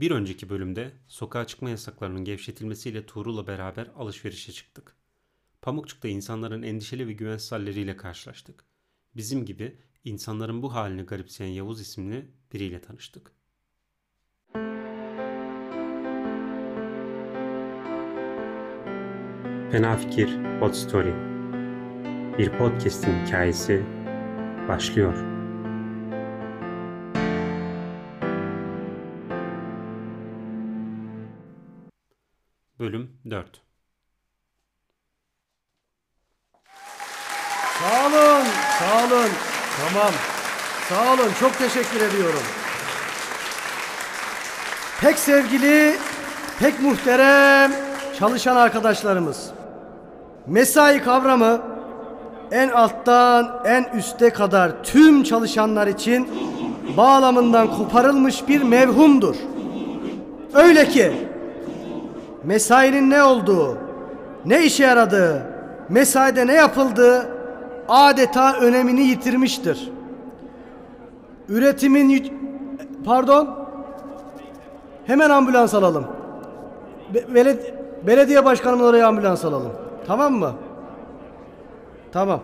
Bir önceki bölümde sokağa çıkma yasaklarının gevşetilmesiyle Tuğrul'la beraber alışverişe çıktık. Pamukçuk'ta insanların endişeli ve güvensiz halleriyle karşılaştık. Bizim gibi insanların bu halini garipseyen Yavuz isimli biriyle tanıştık. Fena Fikir Hot Story Bir podcast'in hikayesi başlıyor. Bölüm 4 Sağ olun, sağ olun. Tamam. Sağ olun, çok teşekkür ediyorum. Pek sevgili, pek muhterem çalışan arkadaşlarımız. Mesai kavramı en alttan en üste kadar tüm çalışanlar için bağlamından koparılmış bir mevhumdur. Öyle ki mesainin ne olduğu, ne işe yaradığı, mesaide ne yapıldığı adeta önemini yitirmiştir. Üretimin pardon hemen ambulans alalım. Be- beled- belediye başkanımın oraya ambulans alalım. Tamam mı? Tamam.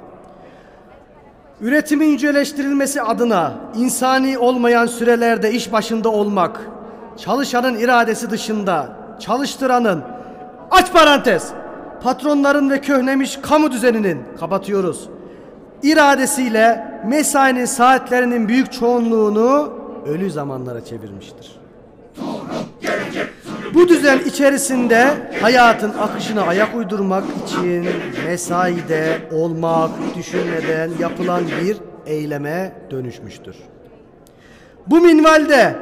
Üretimin yüceleştirilmesi adına insani olmayan sürelerde iş başında olmak, çalışanın iradesi dışında çalıştıranın aç parantez patronların ve köhnemiş kamu düzeninin kapatıyoruz. iradesiyle mesainin saatlerinin büyük çoğunluğunu ölü zamanlara çevirmiştir. Bu düzen içerisinde hayatın akışına ayak uydurmak için mesaide olmak düşünmeden yapılan bir eyleme dönüşmüştür. Bu minvalde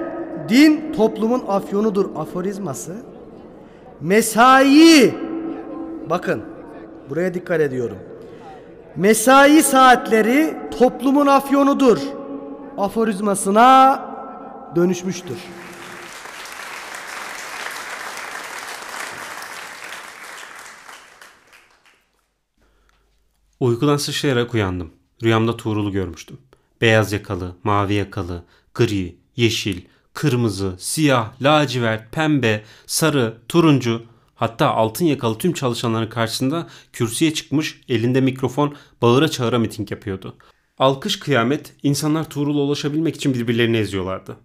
din toplumun afyonudur aforizması mesai bakın buraya dikkat ediyorum. Mesai saatleri toplumun afyonudur aforizmasına dönüşmüştür. Uykudan sıçrayarak uyandım. Rüyamda Tuğrul'u görmüştüm. Beyaz yakalı, mavi yakalı, gri, yeşil, kırmızı, siyah, lacivert, pembe, sarı, turuncu hatta altın yakalı tüm çalışanların karşısında kürsüye çıkmış elinde mikrofon bağıra çağıra miting yapıyordu. Alkış kıyamet insanlar Tuğrul'a ulaşabilmek için birbirlerini eziyorlardı.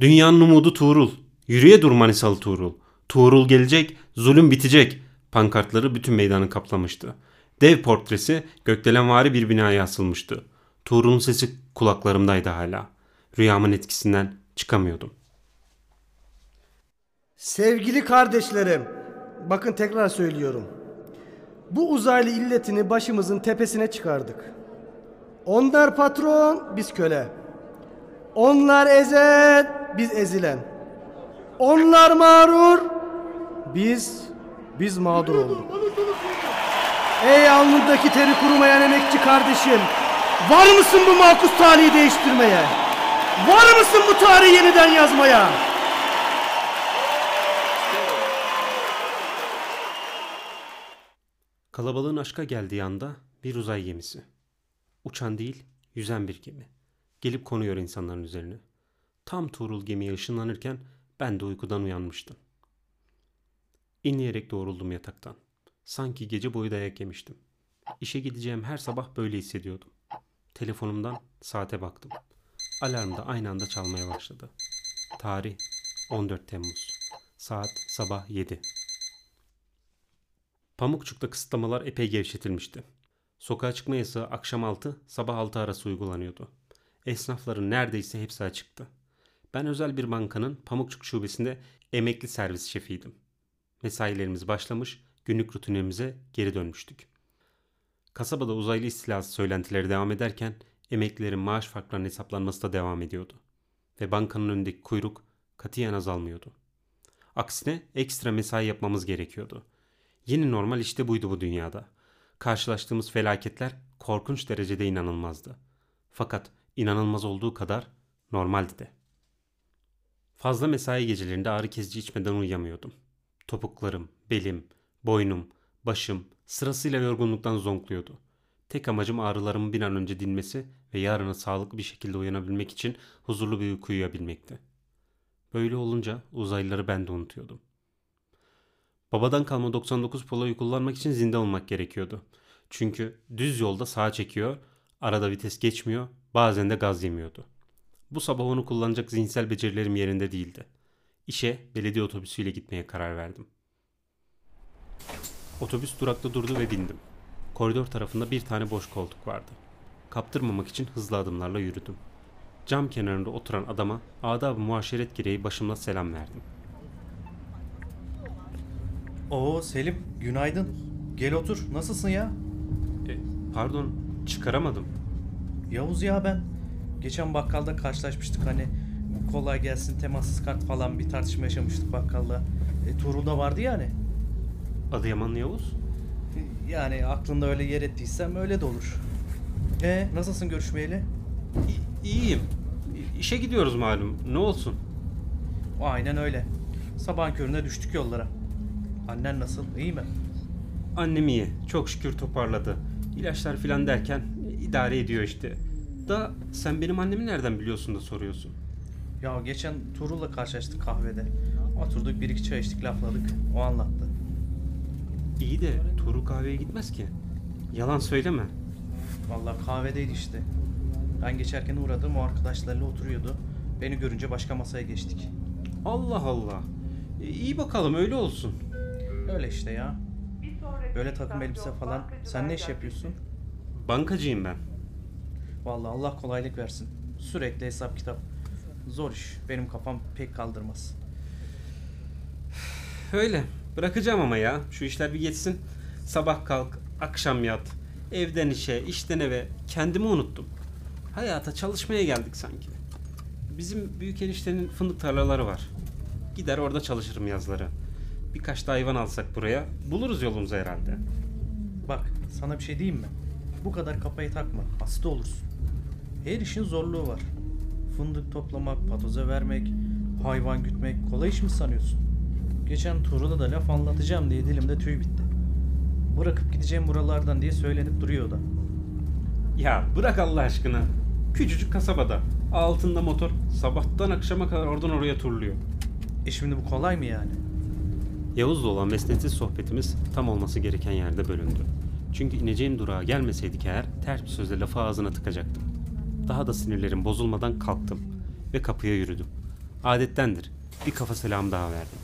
Dünyanın umudu Tuğrul. Yürüye dur Manisalı Tuğrul. Tuğrul gelecek, zulüm bitecek. Pankartları bütün meydanı kaplamıştı. Dev portresi gökdelenvari bir binaya asılmıştı. Tuğrul'un sesi kulaklarımdaydı hala. Rüyamın etkisinden çıkamıyordum. Sevgili kardeşlerim, bakın tekrar söylüyorum. Bu uzaylı illetini başımızın tepesine çıkardık. Onlar patron, biz köle. Onlar ezen, biz ezilen. Onlar mağrur, biz biz mağdur olduk. Ey alnındaki teri kurumayan emekçi kardeşim, var mısın bu makus tarihi değiştirmeye? Var mısın bu tarihi yeniden yazmaya? Kalabalığın aşka geldiği anda bir uzay gemisi. Uçan değil, yüzen bir gemi. Gelip konuyor insanların üzerine. Tam Tuğrul gemiye ışınlanırken ben de uykudan uyanmıştım. İnleyerek doğruldum yataktan. Sanki gece boyu dayak yemiştim. İşe gideceğim her sabah böyle hissediyordum. Telefonumdan saate baktım. Alarm da aynı anda çalmaya başladı. Tarih 14 Temmuz. Saat sabah 7. Pamukçuk'ta kısıtlamalar epey gevşetilmişti. Sokağa çıkma yasağı akşam 6, sabah 6 arası uygulanıyordu. Esnafların neredeyse hepsi açıktı. Ben özel bir bankanın Pamukçuk şubesinde emekli servis şefiydim. Mesailerimiz başlamış, günlük rutinimize geri dönmüştük. Kasabada uzaylı istilası söylentileri devam ederken emeklilerin maaş farklarının hesaplanması da devam ediyordu. Ve bankanın önündeki kuyruk katiyen azalmıyordu. Aksine ekstra mesai yapmamız gerekiyordu. Yeni normal işte buydu bu dünyada. Karşılaştığımız felaketler korkunç derecede inanılmazdı. Fakat inanılmaz olduğu kadar normaldi de. Fazla mesai gecelerinde ağrı kesici içmeden uyuyamıyordum. Topuklarım, belim, boynum, başım sırasıyla yorgunluktan zonkluyordu. Tek amacım ağrılarımın bir an önce dinmesi ve yarına sağlıklı bir şekilde uyanabilmek için huzurlu bir uyku uyuyabilmekti. Böyle olunca uzaylıları ben de unutuyordum. Babadan kalma 99 Polo'yu kullanmak için zinde olmak gerekiyordu. Çünkü düz yolda sağa çekiyor, arada vites geçmiyor, bazen de gaz yemiyordu. Bu sabah onu kullanacak zihinsel becerilerim yerinde değildi. İşe belediye otobüsüyle gitmeye karar verdim. Otobüs durakta durdu ve bindim. Koridor tarafında bir tane boş koltuk vardı. Kaptırmamak için hızlı adımlarla yürüdüm. Cam kenarında oturan adama adab-ı muaşeret gereği başımla selam verdim. Oo Selim, günaydın. Gel otur. Nasılsın ya? E, pardon, çıkaramadım. Yavuz ya ben. Geçen bakkalda karşılaşmıştık hani kolay gelsin temassız kart falan bir tartışma yaşamıştık bakkalda. E, Tuğrul da vardı yani. Adıyamanlı Yavuz. E, Yani aklında öyle yer ettiysem öyle de olur. E nasılsın görüşmeyeli? İ- iyiyim. İşe gidiyoruz malum. Ne olsun? Aynen öyle. Sabahın köründe düştük yollara. Annen nasıl? İyi mi? Annem iyi. Çok şükür toparladı. İlaçlar filan derken idare ediyor işte. Da sen benim annemi nereden biliyorsun da soruyorsun. Ya geçen Tuğrul'la karşılaştık kahvede. Oturduk bir iki çay içtik lafladık. O anlattı. İyi de Tuğrul kahveye gitmez ki. Yalan söyleme. Vallahi kahvedeydi işte. Ben geçerken uğradım o arkadaşlarıyla oturuyordu. Beni görünce başka masaya geçtik. Allah Allah. E, iyi bakalım öyle olsun. Öyle işte ya. Böyle takım elbise falan. Sen ne iş yapıyorsun? Bankacıyım ben. Vallahi Allah kolaylık versin. Sürekli hesap kitap. Zor iş. Benim kafam pek kaldırmaz. Öyle. Bırakacağım ama ya. Şu işler bir geçsin. Sabah kalk, akşam yat. Evden işe, işten eve. Kendimi unuttum. Hayata çalışmaya geldik sanki. Bizim büyük eniştenin fındık tarlaları var. Gider orada çalışırım yazları. Birkaç da hayvan alsak buraya. Buluruz yolumuzu herhalde. Bak sana bir şey diyeyim mi? Bu kadar kafayı takma. Hasta olursun. Her işin zorluğu var. Fındık toplamak, patoza vermek, hayvan gütmek kolay iş mi sanıyorsun? Geçen Tuğrul'a da laf anlatacağım diye dilimde tüy bitti. Bırakıp gideceğim buralardan diye söylenip duruyor o da. Ya bırak Allah aşkına. Küçücük kasabada. Altında motor. Sabahtan akşama kadar oradan oraya turluyor. E şimdi bu kolay mı yani? Yavuz'la olan mesnetsiz sohbetimiz tam olması gereken yerde bölündü. Çünkü ineceğim durağa gelmeseydik eğer ters bir sözle lafı ağzına tıkacaktım. Daha da sinirlerim bozulmadan kalktım ve kapıya yürüdüm. Adettendir. Bir kafa selam daha verdim.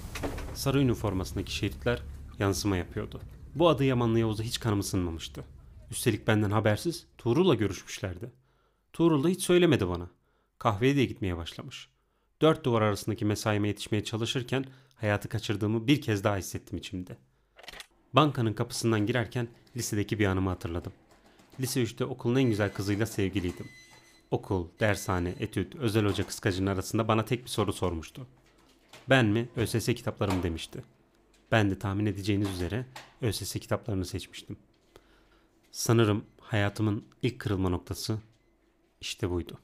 Sarı üniformasındaki şeritler yansıma yapıyordu. Bu adı Yamanlı Yavuz'a hiç kanım ısınmamıştı. Üstelik benden habersiz Tuğrul'la görüşmüşlerdi. Tuğrul da hiç söylemedi bana. Kahveye de gitmeye başlamış. Dört duvar arasındaki mesaime yetişmeye çalışırken hayatı kaçırdığımı bir kez daha hissettim içimde. Bankanın kapısından girerken lisedeki bir anımı hatırladım. Lise 3'te okulun en güzel kızıyla sevgiliydim. Okul, dershane, etüt, özel hoca kıskacının arasında bana tek bir soru sormuştu. Ben mi, ÖSS kitaplarım demişti. Ben de tahmin edeceğiniz üzere ÖSS kitaplarını seçmiştim. Sanırım hayatımın ilk kırılma noktası işte buydu.